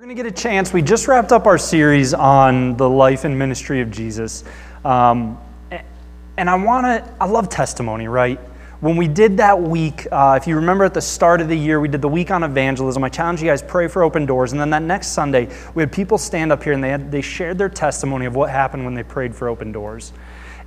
We're going to get a chance. We just wrapped up our series on the life and ministry of Jesus. Um, and I want to, I love testimony, right? When we did that week, uh, if you remember at the start of the year, we did the week on evangelism. I challenged you guys pray for open doors, and then that next Sunday, we had people stand up here and they had, they shared their testimony of what happened when they prayed for open doors.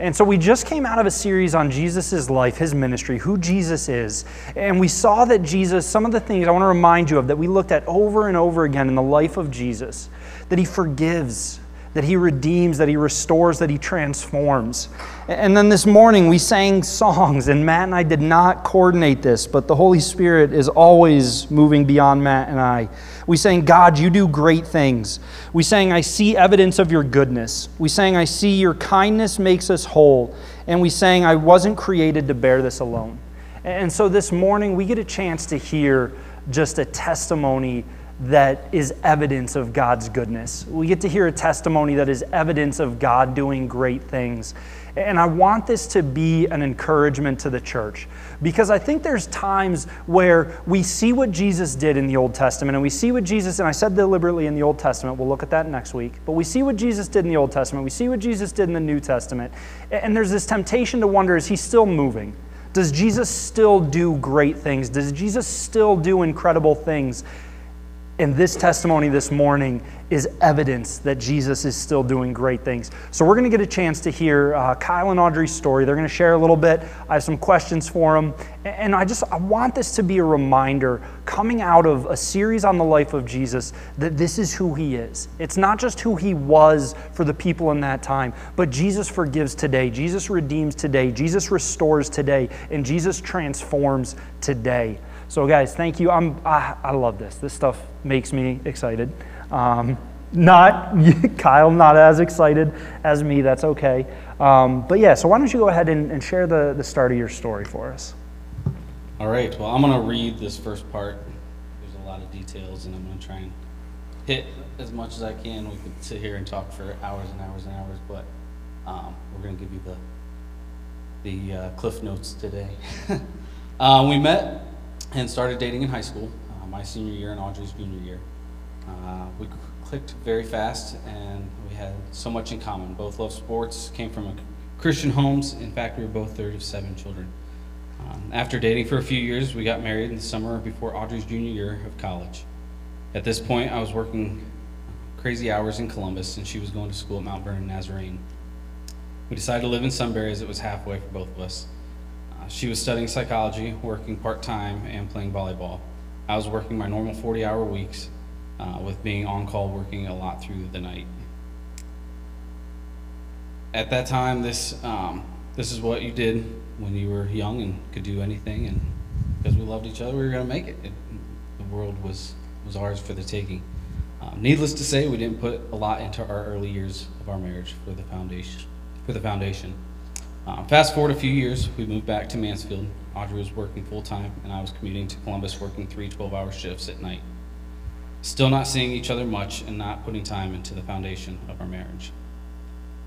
And so we just came out of a series on Jesus' life, his ministry, who Jesus is. And we saw that Jesus, some of the things I want to remind you of that we looked at over and over again in the life of Jesus, that he forgives, that he redeems, that he restores, that he transforms. And then this morning we sang songs, and Matt and I did not coordinate this, but the Holy Spirit is always moving beyond Matt and I. We sang, God, you do great things. We sang, I see evidence of your goodness. We sang, I see your kindness makes us whole. And we sang, I wasn't created to bear this alone. And so this morning we get a chance to hear just a testimony that is evidence of God's goodness. We get to hear a testimony that is evidence of God doing great things. And I want this to be an encouragement to the church because I think there's times where we see what Jesus did in the Old Testament and we see what Jesus, and I said deliberately in the Old Testament, we'll look at that next week, but we see what Jesus did in the Old Testament, we see what Jesus did in the New Testament, and there's this temptation to wonder is he still moving? Does Jesus still do great things? Does Jesus still do incredible things? And this testimony this morning is evidence that Jesus is still doing great things. So we're going to get a chance to hear uh, Kyle and Audrey's story. They're going to share a little bit. I have some questions for them. And I just I want this to be a reminder coming out of a series on the life of Jesus that this is who he is. It's not just who he was for the people in that time, but Jesus forgives today. Jesus redeems today. Jesus restores today. And Jesus transforms today. So, guys, thank you. I'm, I, I love this. This stuff makes me excited. Um, not Kyle, not as excited as me. That's okay. Um, but yeah, so why don't you go ahead and, and, share the, the start of your story for us? All right. Well, I'm going to read this first part. There's a lot of details, and I'm going to try and hit as much as I can. We could sit here and talk for hours and hours and hours, but um, we're going to give you the the uh, cliff notes today. uh, we met and started dating in high school, uh, my senior year and Audrey's junior year. Uh, we clicked very fast and we had so much in common. Both loved sports, came from Christian homes. In fact, we were both third of seven children. Um, after dating for a few years, we got married in the summer before Audrey's junior year of college. At this point, I was working crazy hours in Columbus and she was going to school at Mount Vernon Nazarene. We decided to live in Sunbury as it was halfway for both of us. She was studying psychology, working part-time, and playing volleyball. I was working my normal 40-hour weeks, uh, with being on call working a lot through the night. At that time, this um, this is what you did when you were young and could do anything, and because we loved each other, we were going to make it. it. The world was was ours for the taking. Um, needless to say, we didn't put a lot into our early years of our marriage for the foundation. For the foundation. Um, fast forward a few years, we moved back to Mansfield. Audrey was working full time, and I was commuting to Columbus, working three 12 hour shifts at night. Still not seeing each other much and not putting time into the foundation of our marriage.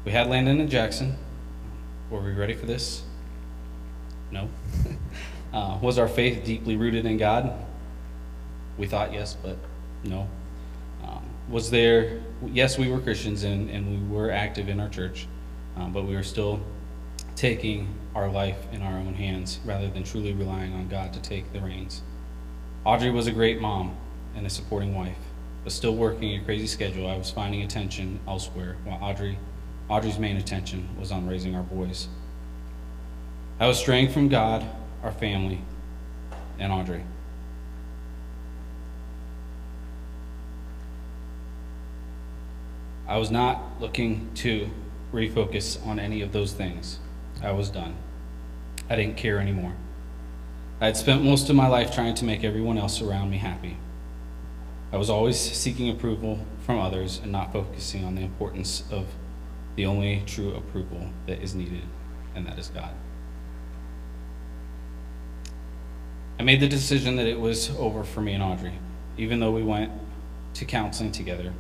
We had Landon and Jackson. Were we ready for this? No. uh, was our faith deeply rooted in God? We thought yes, but no. Um, was there, yes, we were Christians and, and we were active in our church, um, but we were still taking our life in our own hands rather than truly relying on God to take the reins. Audrey was a great mom and a supporting wife, but still working a crazy schedule, I was finding attention elsewhere while Audrey, Audrey's main attention was on raising our boys. I was straying from God, our family, and Audrey. I was not looking to refocus on any of those things. I was done. I didn't care anymore. I had spent most of my life trying to make everyone else around me happy. I was always seeking approval from others and not focusing on the importance of the only true approval that is needed, and that is God. I made the decision that it was over for me and Audrey, even though we went to counseling together,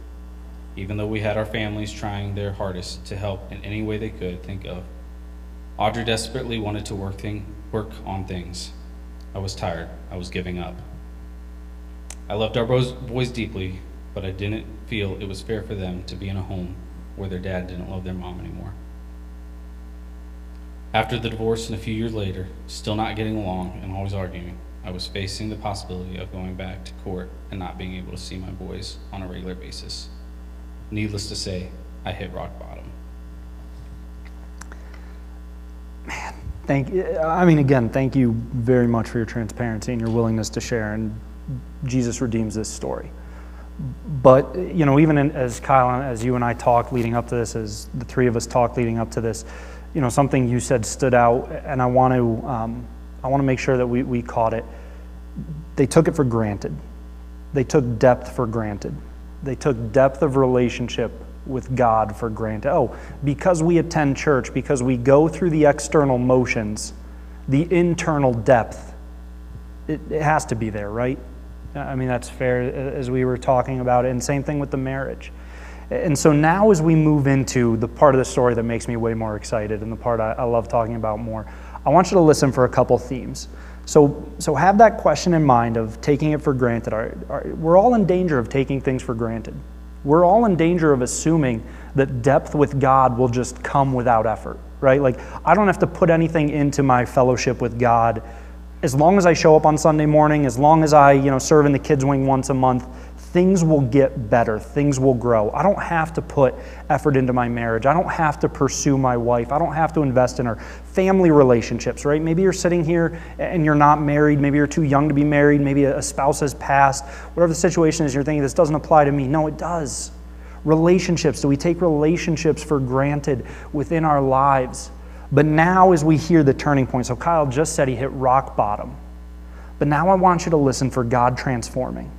even though we had our families trying their hardest to help in any way they could think of Audrey desperately wanted to work, thing, work on things. I was tired. I was giving up. I loved our boys, deeply, but I didn't feel it was fair for them to be in a home where their dad didn't love their mom anymore. After the divorce and a few years later, still not getting along and always arguing, I was facing the possibility of going back to court and not being able to see my boys on a regular basis. Needless to say, I hit rock bottom. Thank I mean, again, thank you very much for your transparency and your willingness to share. And Jesus redeems this story. But, you know, even in, as Kyle, and as you and I talked leading up to this, as the three of us talked leading up to this, you know, something you said stood out, and I want to, um, I want to make sure that we, we caught it. They took it for granted. They took depth for granted. They took depth of relationship with God for granted. Oh, because we attend church, because we go through the external motions, the internal depth, it, it has to be there, right? I mean, that's fair as we were talking about it. And same thing with the marriage. And so now, as we move into the part of the story that makes me way more excited and the part I, I love talking about more, I want you to listen for a couple themes. So, so have that question in mind of taking it for granted. Are, are, we're all in danger of taking things for granted. We're all in danger of assuming that depth with God will just come without effort, right? Like, I don't have to put anything into my fellowship with God. As long as I show up on Sunday morning, as long as I, you know, serve in the kids' wing once a month, things will get better, things will grow. I don't have to put effort into my marriage. I don't have to pursue my wife. I don't have to invest in her family relationships, right? Maybe you're sitting here and you're not married. Maybe you're too young to be married. Maybe a spouse has passed. Whatever the situation is, you're thinking this doesn't apply to me. No, it does. Relationships. Do we take relationships for granted within our lives? But now, as we hear the turning point, so Kyle just said he hit rock bottom. But now I want you to listen for God transforming.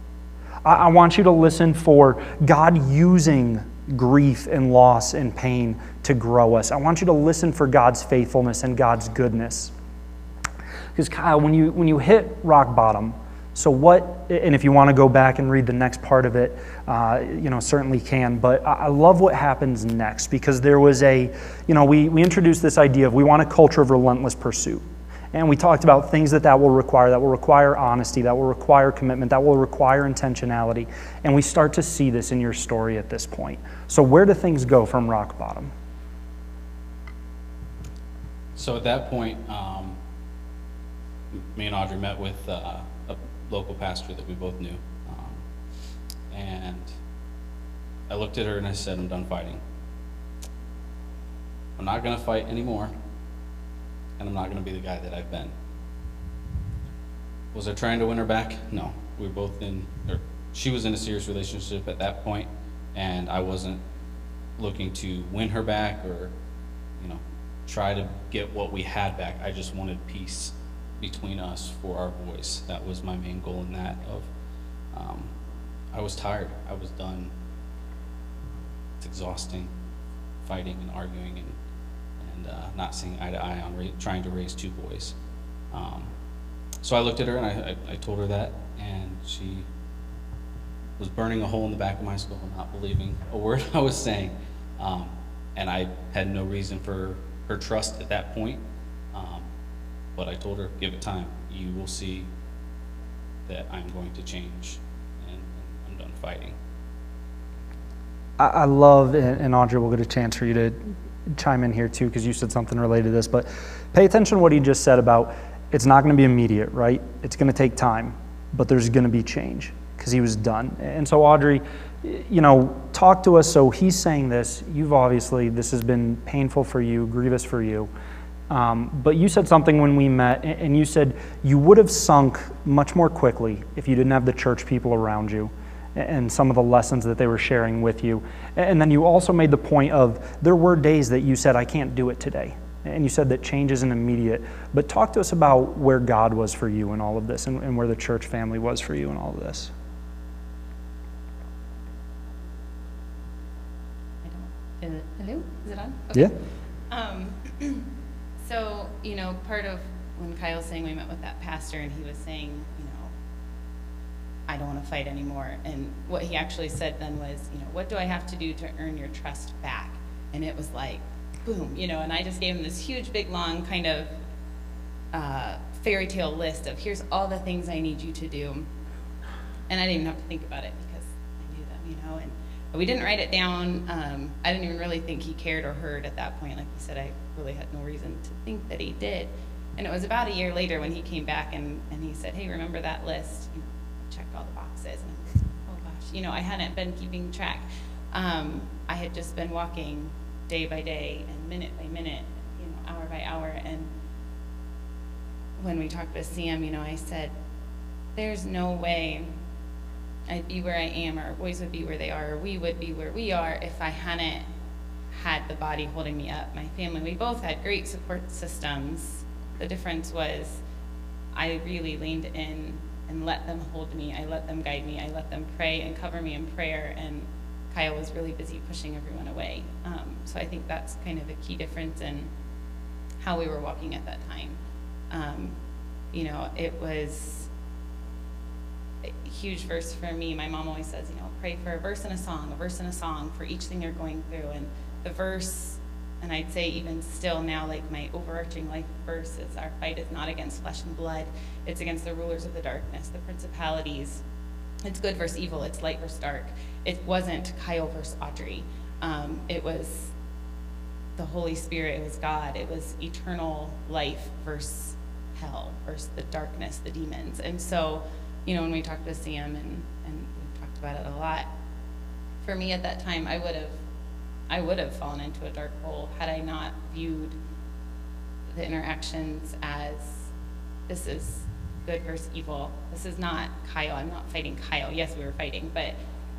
I, want you to listen for God using grief and loss and pain to grow us. I want you to listen for God's faithfulness and God's goodness. Because, Kyle, when you, when you hit rock bottom, so what, and if you want to go back and read the next part of it, uh, you know, certainly can. But I love what happens next because there was a, you know, we, we introduced this idea of we want a culture of relentless pursuit. And we talked about things that that will require. That will require honesty. That will require commitment. That will require intentionality. And we start to see this in your story at this point. So, where do things go from rock bottom? So, at that point, um, me and Audrey met with uh, a local pastor that we both knew. Um, and I looked at her and I said, I'm done fighting. I'm not going to fight anymore and I'm not going to be the guy that I've been. Was I trying to win her back? No. We were both in, or she was in a serious relationship at that point, and I wasn't looking to win her back or, you know, try to get what we had back. I just wanted peace between us for our boys. That was my main goal in that. Of, um, I was tired. I was done. It's exhausting, fighting and arguing and not seeing eye to eye on trying to raise two boys. Um, so I looked at her and I, I, I, told her that, and she was burning a hole in the back of my skull, not believing a word I was saying. Um, and I had no reason for her trust at that point. Um, but I told her, give it time. You will see that I'm going to change, and, and I'm done fighting. I, I love, and, and Audrey will get a chance for you to chime in here too because you said something related to this, but pay attention to what he just said about it's not going to be immediate, right? It's going to take time, but there's going to be change because he was done. And so, Audrey, you know, talk to us. So he's saying this. You've obviously, this has been painful for you, grievous for you. Um, but you said something when we met, and you said you would have sunk much more quickly if you didn't have the church people around you and some of the lessons that they were sharing with you. And then you also made the point of there were days that you said, I can't do it today. And you said that change isn't immediate. But talk to us about where God was for you in all of this and, and where the church family was for you in all of this. Hello? Is it on? Okay. Yeah. Um, so, you know, part of when Kyle's saying we met with that pastor and he was saying, you know, I don't want to fight anymore. And what he actually said then was, you know, what do I have to do to earn your trust back? And it was like, boom, you know, and I just gave him this huge, big, long kind of uh, fairy tale list of here's all the things I need you to do. And I didn't even have to think about it because I knew them. you know, and we didn't write it down. Um, I didn't even really think he cared or heard at that point. Like you said, I really had no reason to think that he did. And it was about a year later when he came back and, and he said, hey, remember that list? You checked all the boxes. And oh gosh, you know, I hadn't been keeping track. Um, I had just been walking day by day and minute by minute, you know, hour by hour. And when we talked with Sam, you know, I said, there's no way I'd be where I am, or our boys would be where they are, or we would be where we are if I hadn't had the body holding me up. My family, we both had great support systems. The difference was I really leaned in and let them hold me. I let them guide me. I let them pray and cover me in prayer. And Kyle was really busy pushing everyone away. Um, so I think that's kind of a key difference in how we were walking at that time. Um, you know, it was a huge verse for me. My mom always says, you know, pray for a verse and a song, a verse and a song for each thing you're going through. And the verse, and I'd say even still now, like my overarching life verse is our fight is not against flesh and blood, it's against the rulers of the darkness, the principalities. It's good versus evil, it's light versus dark. It wasn't Kyle versus Audrey. Um, it was the Holy Spirit, it was God, it was eternal life versus hell, versus the darkness, the demons. And so, you know, when we talked with Sam and, and we talked about it a lot, for me at that time, I would have I would have fallen into a dark hole had I not viewed the interactions as this is good versus evil. This is not Kyle. I'm not fighting Kyle. Yes, we were fighting, but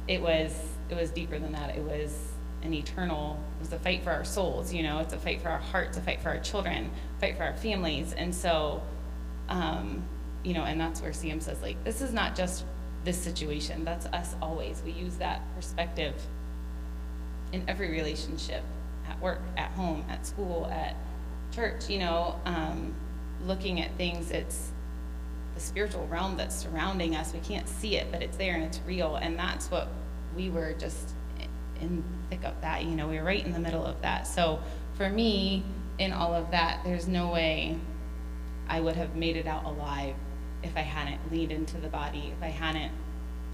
it was it was deeper than that. It was an eternal. It was a fight for our souls. You know, it's a fight for our hearts, a fight for our children, a fight for our families. And so, um, you know, and that's where Sam says like this is not just this situation. That's us always. We use that perspective in every relationship at work, at home, at school, at church, you know, um, looking at things, it's the spiritual realm that's surrounding us. We can't see it, but it's there and it's real. And that's what we were just in thick of that, you know, we were right in the middle of that. So for me, in all of that, there's no way I would have made it out alive if I hadn't leaned into the body, if I hadn't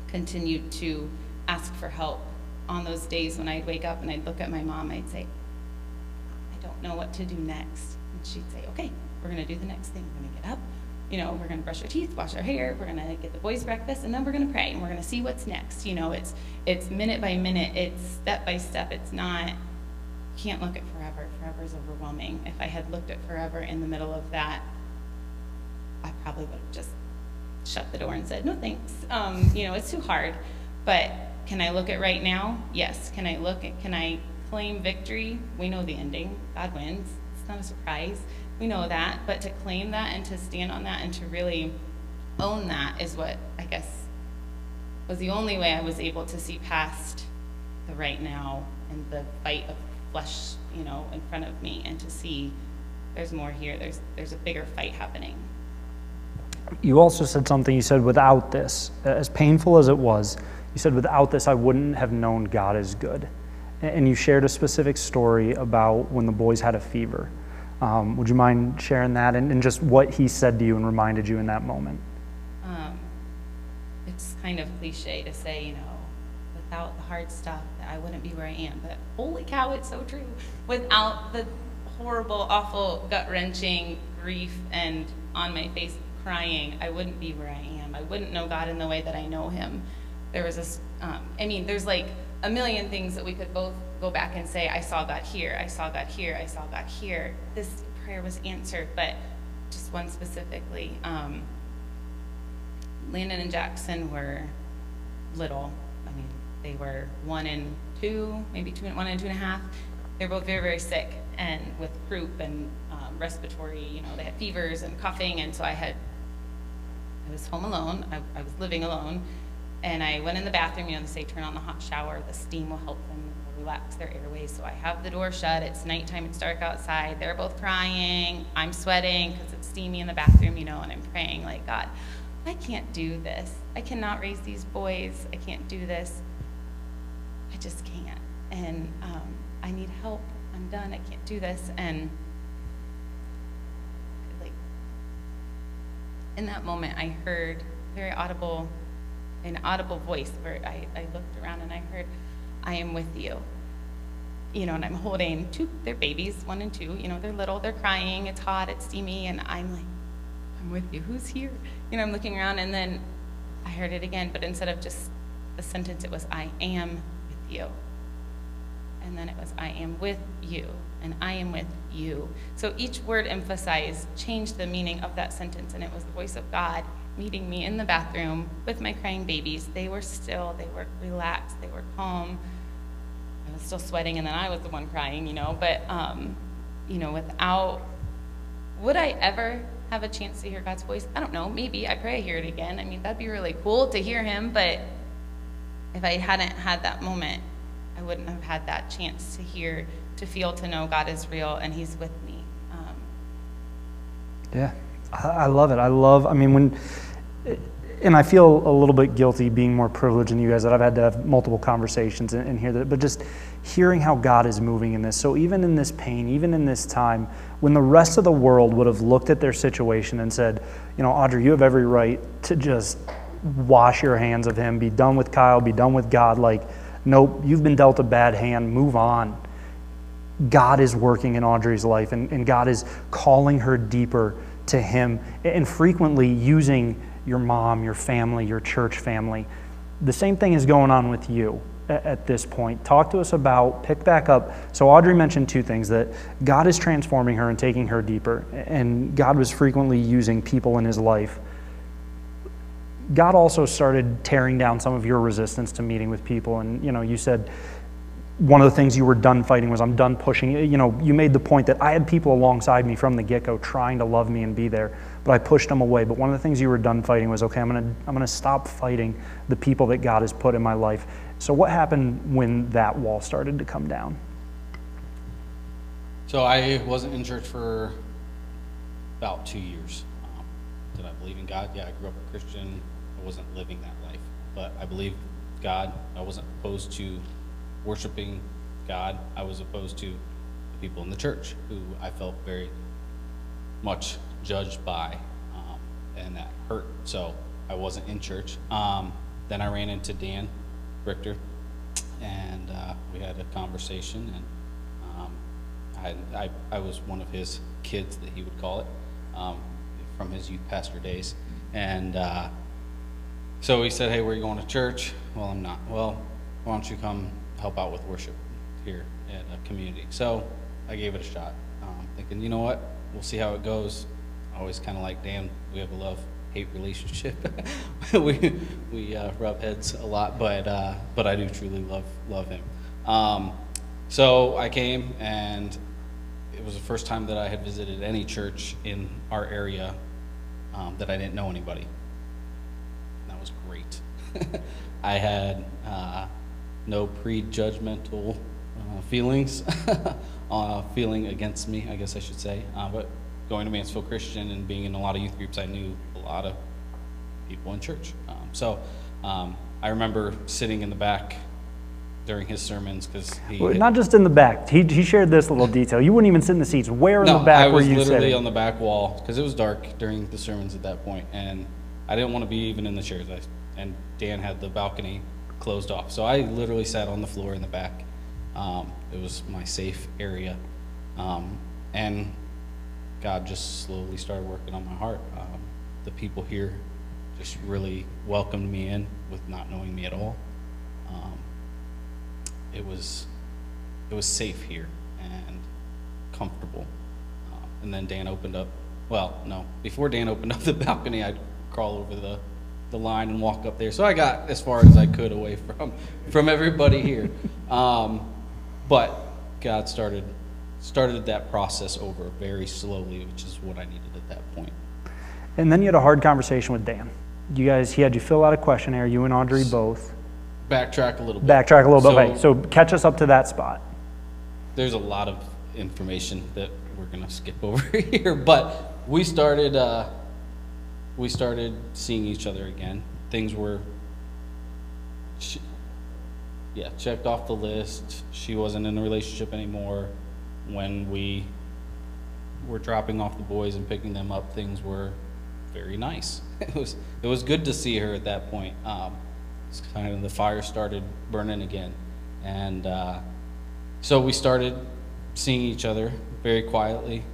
continued to ask for help on those days when I'd wake up and I'd look at my mom, I'd say, I don't know what to do next. And she'd say, okay, we're going to do the next thing. We're going to get up. You know, we're going to brush our teeth, wash our hair. We're going to get the boys breakfast, and then we're going to pray, and we're going to see what's next. You know, it's it's minute by minute. It's step by step. It's not. You can't look at forever. Forever is overwhelming. If I had looked at forever in the middle of that, I probably would have just shut the door and said, no thanks. Um, you know, it's too hard. But can I look at right now? Yes. Can I look at, can I claim victory? We know the ending. God wins. It's not a surprise. We know that. But to claim that and to stand on that and to really own that is what I guess was the only way I was able to see past the right now and the fight of flesh, you know, in front of me and to see there's more here. There's there's a bigger fight happening. You also said something you said without this, as painful as it was, you said, without this, I wouldn't have known God is good. And you shared a specific story about when the boys had a fever. Um, would you mind sharing that and, and, just what he said to you and reminded you in that moment? Um, it's kind of cliche to say, you know, without the hard stuff, I wouldn't be where I am. But holy cow, it's so true. Without the horrible, awful, gut wrenching grief and on my face crying, I wouldn't be where I am. I wouldn't know God in the way that I know Him there was this, um, I mean, there's like a million things that we could both go back and say, I saw God here, I saw God here, I saw God here. This prayer was answered, but just one specifically. Um, Landon and Jackson were little. I mean, they were one and two, maybe two, one and two and a half. They're both very, very sick and with croup and um, respiratory, you know, they had fevers and coughing. And so I had, I was home alone. I, I was living alone and I went in the bathroom, you know, they say turn on the hot shower, the steam will help them relax their airways. So I have the door shut, it's nighttime, it's dark outside, they're both crying, I'm sweating because it's steamy in the bathroom, you know, and I'm praying like, God, I can't do this. I cannot raise these boys. I can't do this. I just can't. And um, I need help. I'm done. I can't do this. And like in that moment, I heard very audible an audible voice where I, I looked around and I heard, I am with you. You know, and I'm holding two, they're babies, one and two, you know, they're little, they're crying, it's hot, it's steamy, and I'm like, I'm with you, who's here? You know, I'm looking around and then I heard it again, but instead of just the sentence, it was, I am with you. And then it was, I am with you, and I am with you. So each word emphasized, changed the meaning of that sentence, and it was the voice of God meeting me in the bathroom with my crying babies. They were still, they were relaxed, they were calm. I was still sweating, and then I was the one crying, you know, but, um, you know, without, would I ever have a chance to hear God's voice? I don't know. Maybe. I pray I hear it again. I mean, that'd be really cool to hear Him, but if I hadn't had that moment, I wouldn't have had that chance to hear, to feel, to know God is real and He's with me. Um, Yeah, I love it. I love, I mean, when, and I feel a little bit guilty being more privileged than you guys that I've had to have multiple conversations and, and hear that, but just hearing how God is moving in this. So even in this pain, even in this time, when the rest of the world would have looked at their situation and said, you know, Audrey, you have every right to just wash your hands of him, be done with Kyle, be done with God. Like, nope, you've been dealt a bad hand, move on. God is working in Audrey's life, and, and God is calling her deeper to Him, and frequently using your mom, your family, your church family. The same thing is going on with you at, this point. Talk to us about, pick back up. So, Audrey mentioned two things that God is transforming her and taking her deeper, and God was frequently using people in His life. God also started tearing down some of your resistance to meeting with people, and you know, you said, one of the things you were done fighting was I'm done pushing. You know, you made the point that I had people alongside me from the get-go trying to love me and be there, but I pushed them away. But one of the things you were done fighting was, okay, I'm gonna I'm gonna stop fighting the people that God has put in my life. So what happened when that wall started to come down? So I wasn't in church for about two years. Um, did I believe in God? Yeah, I grew up a Christian. I wasn't living that life, but I believed God. I wasn't opposed to worshiping God. I was opposed to the people in the church who I felt very much judged by, um, and that hurt. So I wasn't in church. Um, then I ran into Dan Richter, and uh, we had a conversation, and um, I, I, I was one of his kids that he would call it um, from his youth pastor days, and uh, so he said, "Hey, where are you going to church?" Well, I'm not. Well, why don't you come help out with worship here at a community? So I gave it a shot, um, thinking, you know what, we'll see how it goes. I always kind of like Dan. We have a love hate relationship. we we uh, rub heads a lot, but uh, but I do truly love love him. Um, so I came, and it was the first time that I had visited any church in our area um, that I didn't know anybody. That was great. I had uh, no prejudgmental uh, feelings, uh, feeling against me, I guess I should say. Uh, but going to Mansfield Christian and being in a lot of youth groups, I knew a lot of people in church. Um, so um, I remember sitting in the back during his sermons because he Well, Not just in the back. He, he shared this little detail. You wouldn't even sit in the seats. Where in no, the back I were was you literally sitting? on the back wall because it was dark during the sermons at that point, and I didn't want to be even in the chairs. I, and Dan had the balcony closed off, so I literally sat on the floor in the back. Um, it was my safe area, um, and God just slowly started working on my heart. Um, the people here just really welcomed me in with not knowing me at all. Um, it was it was safe here and comfortable. Uh, and then Dan opened up. Well, no, before Dan opened up the balcony, I'd crawl over the the line and walk up there. So I got as far as I could away from from everybody here. Um, but God started started that process over very slowly, which is what I needed at that point. And then you had a hard conversation with Dan. You guys, he had you fill out a questionnaire, you and Audrey both. Backtrack a little bit. Backtrack a little bit. So- Okay, so catch us up to that spot. there's a lot of information that we're gonna skip over here, but we started uh, we started seeing each other again. Things were, she, yeah, checked off the list. She wasn't in a relationship anymore. When we were dropping off the boys and picking them up, things were very nice. It was it was good to see her at that point. Um, it's kind of the fire started burning again. And uh, so we started seeing each other very quietly.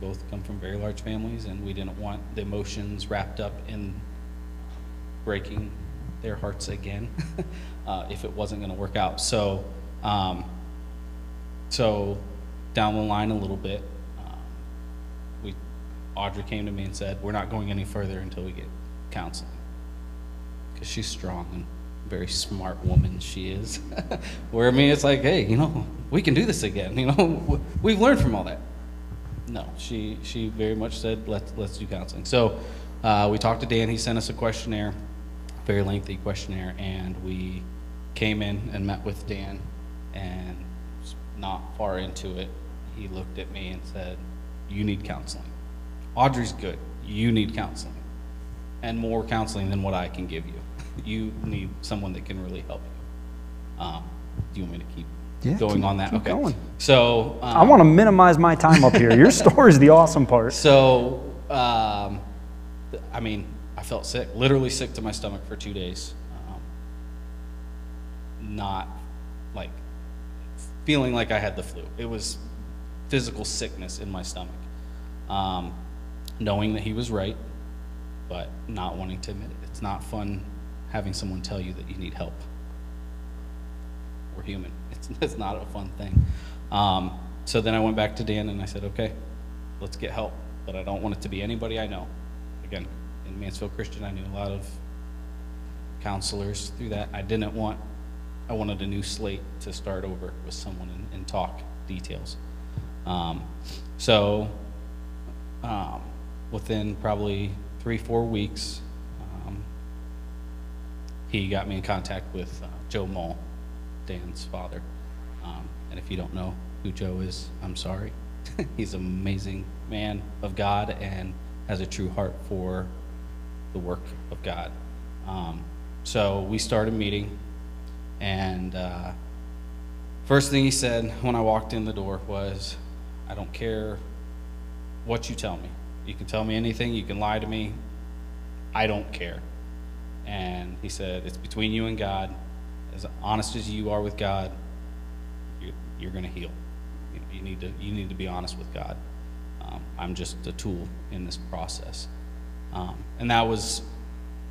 Both come from very large families, and we didn't want the emotions wrapped up in breaking their hearts again uh, if it wasn't going to work out. So, um, so down the line a little bit, um, we Audrey came to me and said, "We're not going any further until we get counseling," because she's strong and very smart woman she is. Where I mean, it's like, hey, you know, we can do this again. You know, we've learned from all that. No, she she very much said, let's let's do counseling. So uh, we talked to Dan. He sent us a questionnaire, very lengthy questionnaire, and we came in and met with Dan. And not far into it, he looked at me and said, "You need counseling. Audrey's good. You need counseling, and more counseling than what I can give you." you need someone that can really help you. Um, do you want me to keep Yeah, going keep- on that? okay. going. So um, I want to minimize my time up here. Your story is the awesome part. So um, I mean, I felt sick, literally sick to my stomach for two days. Um, not like feeling like I had the flu. It was physical sickness in my stomach. Um, knowing that he was right, but not wanting to admit it. It's not fun having someone tell you that you need help. We're human. It's, not a fun thing. Um, so then I went back to Dan and I said, okay, let's get help. But I don't want it to be anybody I know. Again, in Mansfield Christian, I knew a lot of counselors through that. I didn't want, I wanted a new slate to start over with someone and, and talk details. Um, so um, within probably three, four weeks, um, he got me in contact with uh, Joe Mull, Dan's father. And if you don't know who Joe is, I'm sorry. He's an amazing man of God and has a true heart for the work of God. Um, so we started meeting, and uh, first thing he said when I walked in the door was, I don't care what you tell me. You can tell me anything, you can lie to me. I don't care. And he said, It's between you and God. As honest as you are with God, you're, going to heal. You, you, need to, you need to be honest with God. Um, I'm just a tool in this process. Um, and that was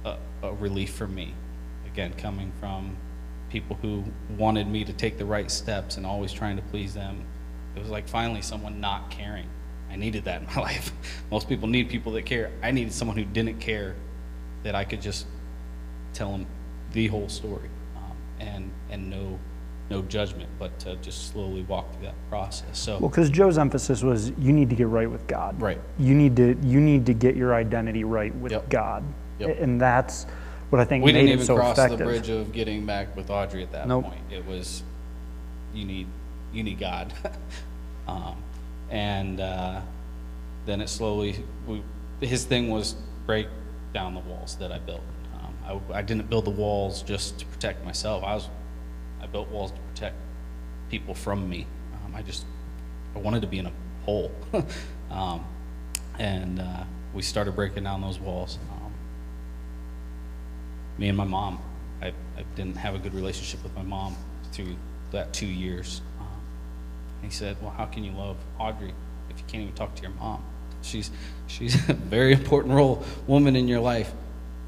a, a relief for me. Again, coming from people who wanted me to take the right steps and always trying to please them. It was like finally someone not caring. I needed that in my life. Most people need people that care. I needed someone who didn't care that I could just tell them the whole story um, and and no no judgment, but to just slowly walk through that process. So Well, because Joe's emphasis was you need to get right with God. Right. You need to you need to get your identity right with Yep. God, Yep. and that's what I think we made didn't it even so cross effective. the bridge of getting back with Audrey at that Nope. point. It was you need you need God, um, and uh, then it slowly. We, his thing was break down the walls that I built. Um, I, I didn't build the walls just to protect myself. I was built walls to protect people from me. Um, I just I wanted to be in a hole, um, and uh, we started breaking down those walls. Um, me and my mom. I, I didn't have a good relationship with my mom through that two years. Um, he said, "Well, how can you love Audrey if you can't even talk to your mom? She's she's a very important role woman in your life.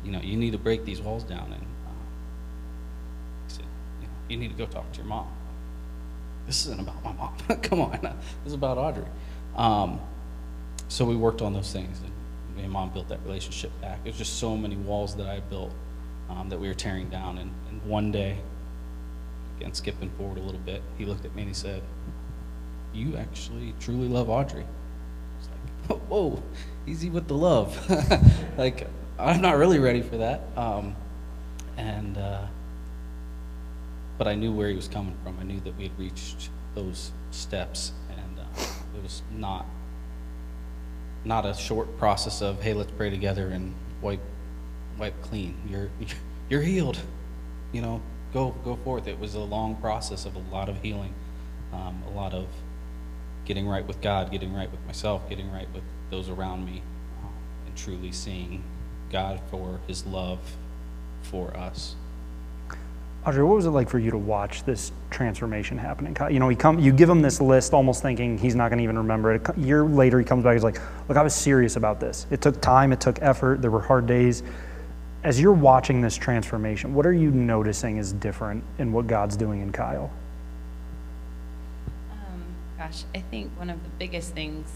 You know, you need to break these walls down." And you, need to go talk to your mom." This isn't about my mom. Come on, this is about Audrey. Um, so we worked on those things, and me and mom built that relationship back. Was just so many walls that I built um, that we were tearing down. And, and one day, again, skipping forward a little bit, he looked at me and he said, You actually truly love Audrey. It's like, Whoa, easy with the love. like, I'm not really ready for that. Um, and, uh, but I knew where he was coming from. I knew that we had reached those steps, and uh, it was not not a short process of hey, let's pray together and wipe wipe clean. You're you're healed. You know, go go forth. It was a long process of a lot of healing, um, a lot of getting right with God, getting right with myself, getting right with those around me, um, and truly seeing God for His love for us. Audrey, what was it like for you to watch this transformation happen in Kyle? You know, he come, you give him this list almost thinking he's not going to even remember it. A year later, he comes back, he's like, look, I was serious about this. It took time, it took effort, there were hard days. As you're watching this transformation, what are you noticing is different in what God's doing in Kyle? Um, gosh, I think one of the biggest things,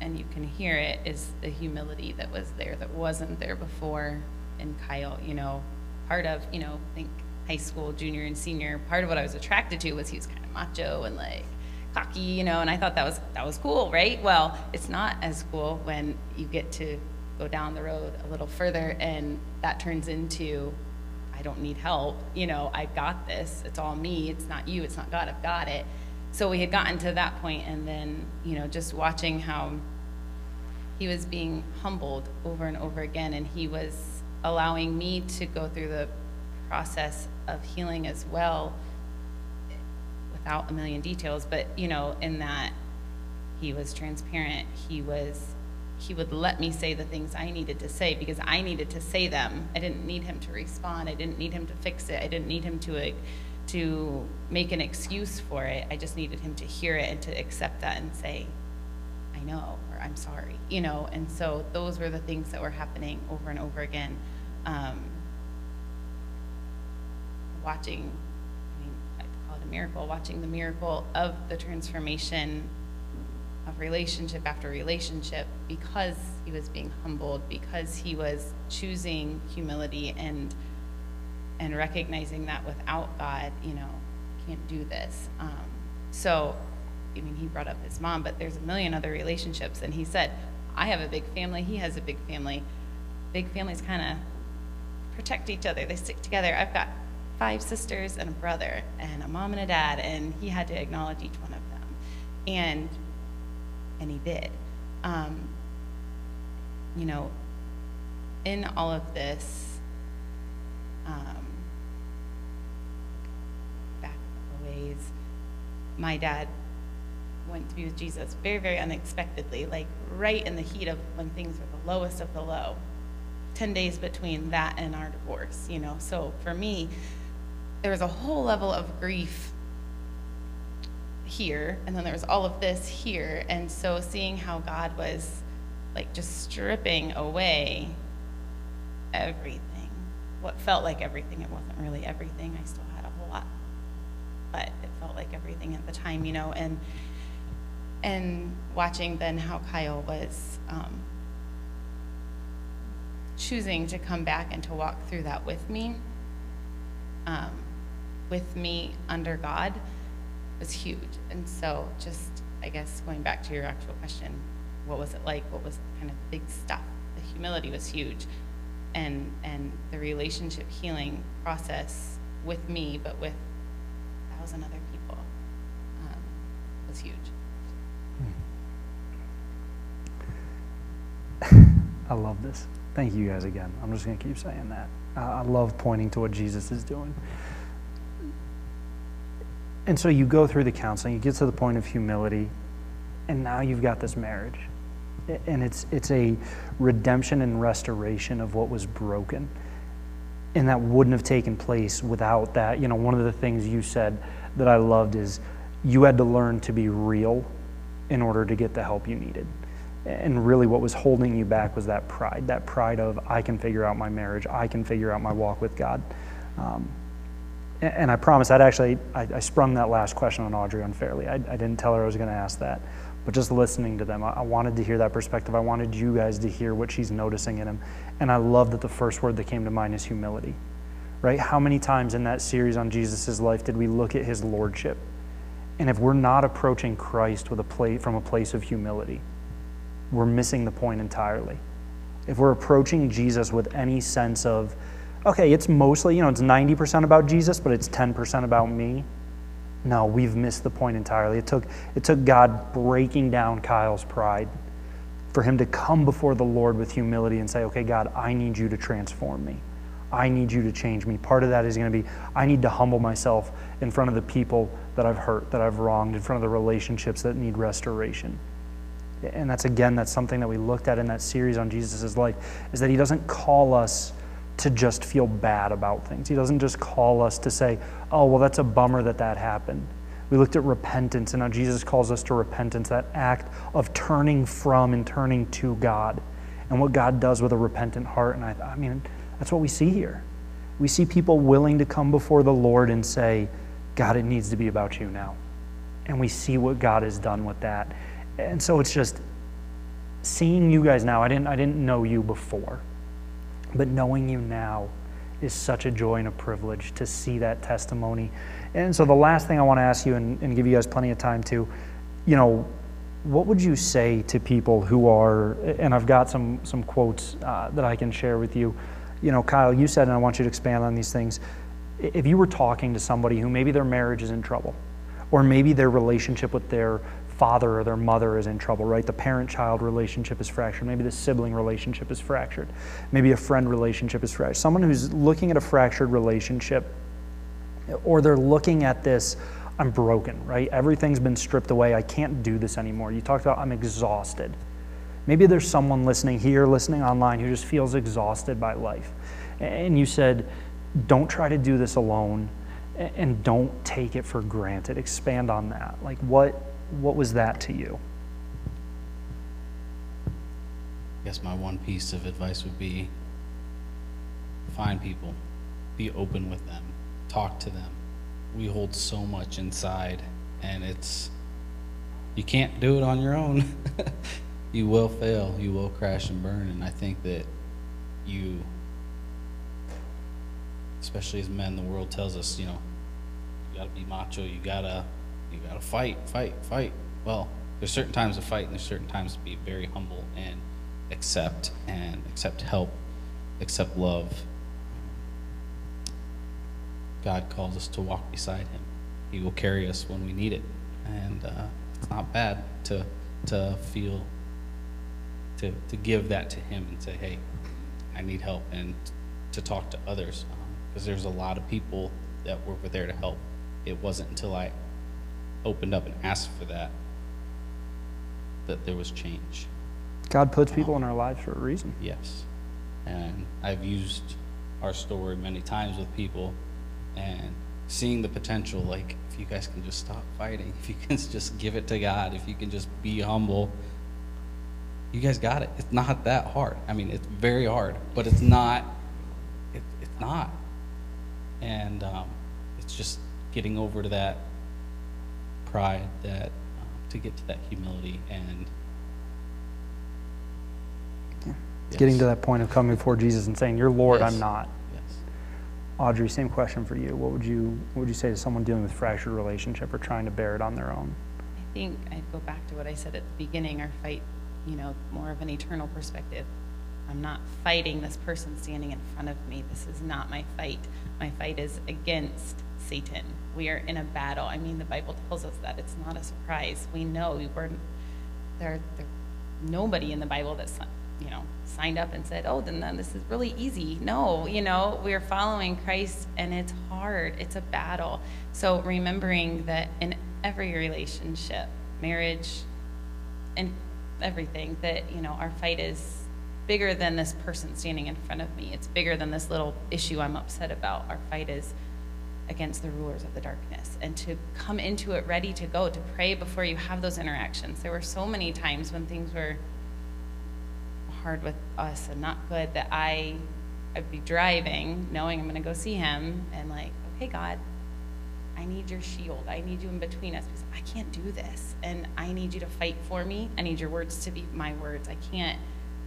and you can hear it, is the humility that was there that wasn't there before in Kyle. You know, part of, you know, think high school, junior and senior, part of what I was attracted to was he was kind of macho and like cocky, you know, and I thought that was that was cool, right? Well, it's not as cool when you get to go down the road a little further and that turns into I don't need help, you know, I got this. It's all me. It's not you, it's not God. I've got it. So we had gotten to that point and then, you know, just watching how he was being humbled over and over again and he was allowing me to go through the process of healing as well without a million details but you know in that he was transparent he was he would let me say the things i needed to say because i needed to say them. I didn't need him to respond. I didn't need him to fix it. I didn't need him to to make an excuse for it. I just needed him to hear it and to accept that and say i know or i'm sorry you know? And so those were the things that were happening over and over again um, watching, I mean, I call it a miracle, watching the miracle of the transformation of relationship after relationship because he was being humbled, because he was choosing humility and and recognizing that without God, you know, can't do this. Um, so, I mean, he brought up his mom, but there's a million other relationships, and he said, "I have a big family. He has a big family. Big families kind of protect each other. They stick together. I've got five sisters and a brother and a mom and a dad, and he had to acknowledge each one of them, and and he did. Um, you know, in all of this, um, back a ways, my dad went to be with Jesus very, very unexpectedly, like right in the heat of when things were the lowest of the low. 10 days between that and our divorce, you know. So for me, there was a whole level of grief here, and then there was all of this here. And so seeing how God was like just stripping away everything, what felt like everything, it wasn't really everything. I still had a whole lot, but it felt like everything at the time, you know. And and watching then how Kyle was um, choosing to come back and to walk through that with me. Um, with me under God was huge. And so, just I guess going back to your actual question, what was it like? What was kind of big stuff? The humility was huge, and and the relationship healing process with me, but with a thousand other people, um, was huge. I love this. Thank you guys again. I'm just going to keep saying that. I love pointing to what Jesus is doing. And so you go through the counseling, you get to the point of humility, and now you've got this marriage. And it's, it's a redemption and restoration of what was broken. And that wouldn't have taken place without that. You know, one of the things you said that I loved is you had to learn to be real in order to get the help you needed. And really, what was holding you back was that pride that pride of, I can figure out my marriage, I can figure out my walk with God. Um, and I promise I'd actually, I, I, sprung that last question on Audrey unfairly. I, I didn't tell her I was going to ask that. But just listening to them, I, I, wanted to hear that perspective. I wanted you guys to hear what she's noticing in him. And I love that the first word that came to mind is humility, right? How many times in that series on Jesus' life did we look at his lordship? And if we're not approaching Christ with a from a place of humility, we're missing the point entirely. If we're approaching Jesus with any sense of, okay, it's mostly, you know, it's 90% about Jesus, but it's 10% about me. No, we've missed the point entirely. It took, it took God breaking down Kyle's pride for him to come before the Lord with humility and say, okay, God, I need you to transform me. I need you to change me. Part of that is going to be I need to humble myself in front of the people that I've hurt, that I've wronged, in front of the relationships that need restoration. And that's again, that's something that we looked at in that series on Jesus' life, is that he doesn't call us to just feel bad about things. He doesn't just call us to say, oh, well, that's a bummer that that happened. We looked at repentance and how Jesus calls us to repentance, that act of turning from and turning to God, and what God does with a repentant heart. And I, I mean, that's what we see here. We see people willing to come before the Lord and say, God, it needs to be about you now. And we see what God has done with that. And so it's just seeing you guys now. I didn't, I didn't know you before, but knowing you now is such a joy and a privilege to see that testimony. And so the last thing I want to ask you, and, and give you guys plenty of time to, you know, what would you say to people who are, and I've got some, some quotes uh, that I can share with you. You know, Kyle, you said, and I want you to expand on these things. If you were talking to somebody who maybe their marriage is in trouble, or maybe their relationship with their father or their mother is in trouble, right? The parent child relationship is fractured. Maybe the sibling relationship is fractured. Maybe a friend relationship is fractured. Someone who's looking at a fractured relationship, or they're looking at this, I'm broken, right? Everything's been stripped away. I can't do this anymore. You talked about I'm exhausted. Maybe there's someone listening here, listening online, who just feels exhausted by life. And you said, don't try to do this alone and don't take it for granted. Expand on that. Like, what what was that to you? I guess my one piece of advice would be find people, be open with them, talk to them. We hold so much inside, and it's, you can't do it on your own. you will fail, you will crash and burn, and I think that you, especially as men, the world tells us, you know, you gotta be macho, you gotta you gotta fight, fight, fight. Well, there's certain times to fight and there's certain times to be very humble and accept and accept help, accept love. God calls us to walk beside him. He will carry us when we need it. And uh, it's not bad to, to feel, to, to give that to him and say, hey, I need help, and to talk to others. Because um, there's a lot of people that were there to help. It wasn't until I opened up and asked for that, that there was change. God puts people in our lives for a reason. Yes. And I've used our story many times with people and seeing the potential like if you guys can just stop fighting, if you can just give it to God, if you can just be humble, you guys got it. It's not that hard. I mean, it's very hard, but it's not. It, it's not. And um, it's just getting over to that pride that um, to get to that humility and yeah. yes. getting to that point of coming before Jesus and saying, "You're Lord, yes. I'm not." Yes. Audrey, same question for you. What would you what would you say to someone dealing with fractured relationship or trying to bear it on their own? I think I'd go back to what I said at the beginning. Our fight, you know, more of an eternal perspective. I'm not fighting this person standing in front of me. This is not my fight. My fight is against Satan. We are in a battle. I mean, the Bible tells us that it's not a surprise. We know we were there. there nobody in the Bible that's you know signed up and said, "Oh, then, then this is really easy." No, you know, we're following Christ, and it's hard. It's a battle. So remembering that in every relationship, marriage, and everything, that you know, our fight is bigger than this person standing in front of me. It's bigger than this little issue I'm upset about. Our fight is against the rulers of the darkness and to come into it ready to go, to pray before you have those interactions. There were so many times when things were hard with us and not good that I I'd be driving knowing I'm going to go see him and like, okay, God, I need your shield. I need you in between us because I can't do this and I need you to fight for me. I need your words to be my words. I can't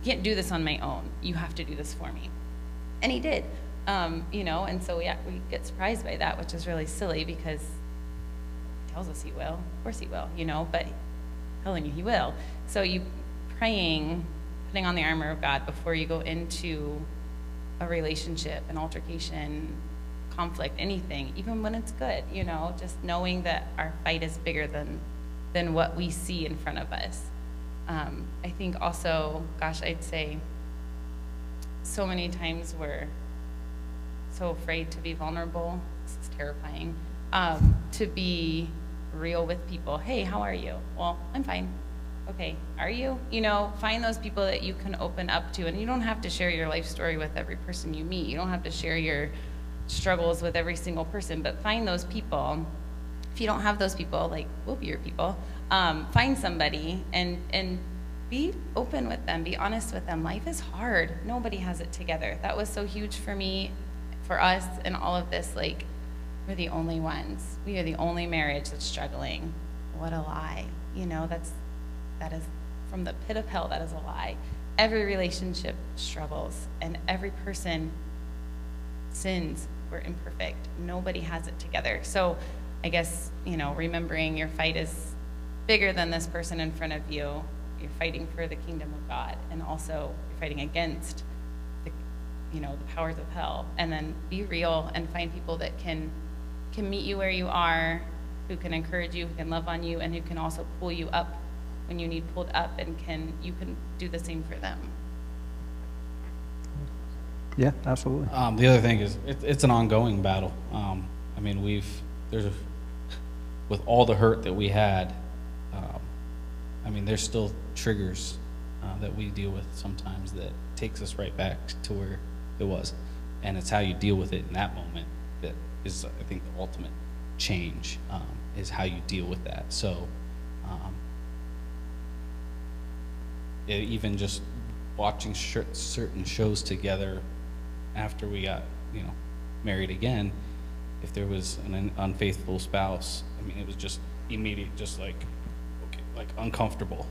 can't do this on my own. You have to do this for me. And he did. Um, you know, and so we, we get surprised by that, which is really silly because he tells us he will. Of course he will, you know, but telling you he will. So you praying, putting on the armor of God before you go into a relationship, an altercation, conflict, anything, even when it's good, you know, just knowing that our fight is bigger than than what we see in front of us. Um, I think also, gosh, I'd say so many times we're so afraid to be vulnerable. This is terrifying. Um, to be real with people. Hey, how are you? Well, I'm fine. okay, are you? You know, find those people that you can open up to. And you don't have to share your life story with every person you meet. You don't have to share your struggles with every single person, but find those people. If you don't have those people, like we'll be your people, um, find somebody and, and be open with them, be honest with them. Life is hard. Nobody has it together. That was so huge for me, for us, and all of this. Like, we're the only ones. We are the only marriage that's struggling. What a lie. You know, that's that is from the pit of hell, that is a lie. Every relationship struggles, and every person sins. We're imperfect. Nobody has it together. So, I guess, you know, remembering your fight is bigger than this person in front of you you're fighting for the kingdom of God, and also you're fighting against you know, the powers of hell. And then be real and find people that can can meet you where you are, who can encourage you, who can love on you, and who can also pull you up when you need pulled up, and can you can do the same for them. Yeah, absolutely. Um, the other thing is, it, it's an ongoing battle. Um, I mean, we've there's a, with all the hurt that we had. Um, I mean, there's still triggers uh, that we deal with sometimes that takes us right back to where it was, and it's how you deal with it in that moment that is, I think, the ultimate change um, is how you deal with that. So, um, e- even just watching sh- certain shows together after we got, you know, married again, if there was an unfaithful spouse, I mean, it was just immediate, just like, okay, like uncomfortable.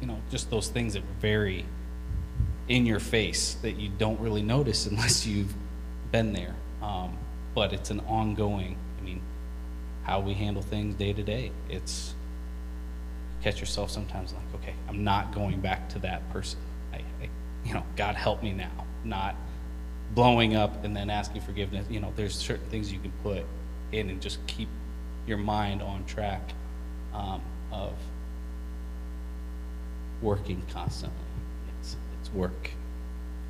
You know, just those things that were very in your face that you don't really notice unless you've been there. Um, but it's an ongoing, I mean, how we handle things day to day. It's, catch yourself sometimes like, okay, I'm not going back to that person. I, I, you know, God help me now. Not blowing up and then asking forgiveness. You know, there's certain things you can put in and just keep your mind on track um, of working constantly. It's work.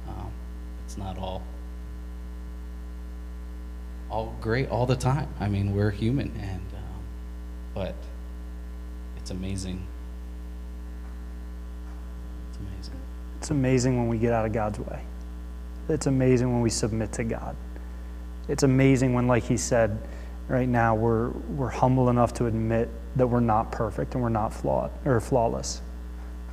Um, it's not all all great all the time. I mean, we're human, and um, but it's amazing. It's amazing. It's amazing when we get out of God's way. It's amazing when we submit to God. It's amazing when, like he said, right now we're, we're humble enough to admit that we're not perfect and we're not flawed or flawless.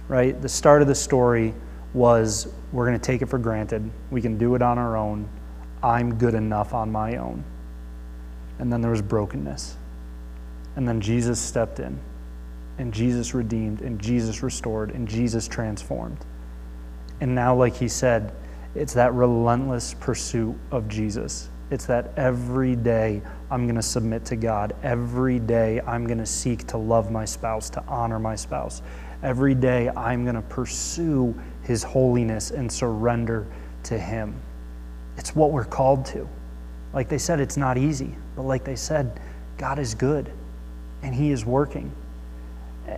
Right? The start of the story was we're going to take it for granted. We can do it on our own. I'm good enough on my own. And then there was brokenness. And then Jesus stepped in. And Jesus redeemed. And Jesus restored. And Jesus transformed. And now, like he said, it's that relentless pursuit of Jesus. It's that every day I'm going to submit to God. Every day I'm going to seek to love my spouse, to honor my spouse. Every day I'm going to pursue his holiness and surrender to him. It's what we're called to. Like they said, it's not easy, but like they said, God is good and he is working.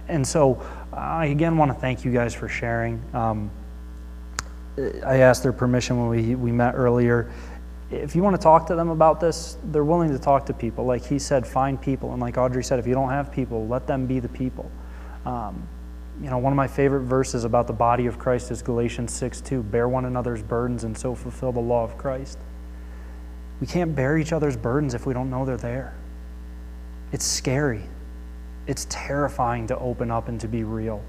And so I again want to thank you guys for sharing. Um, I asked their permission when we, we met earlier. If you want to talk to them about this, they're willing to talk to people. Like he said, find people. And like Audrey said, if you don't have people, let them be the people. Um, you know, one of my favorite verses about the body of Christ is Galatians 6 2. Bear one another's burdens and so fulfill the law of Christ. We can't bear each other's burdens if we don't know they're there. It's scary. It's terrifying to open up and to be real.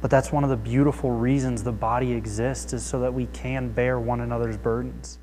But that's one of the beautiful reasons the body exists, is so that we can bear one another's burdens.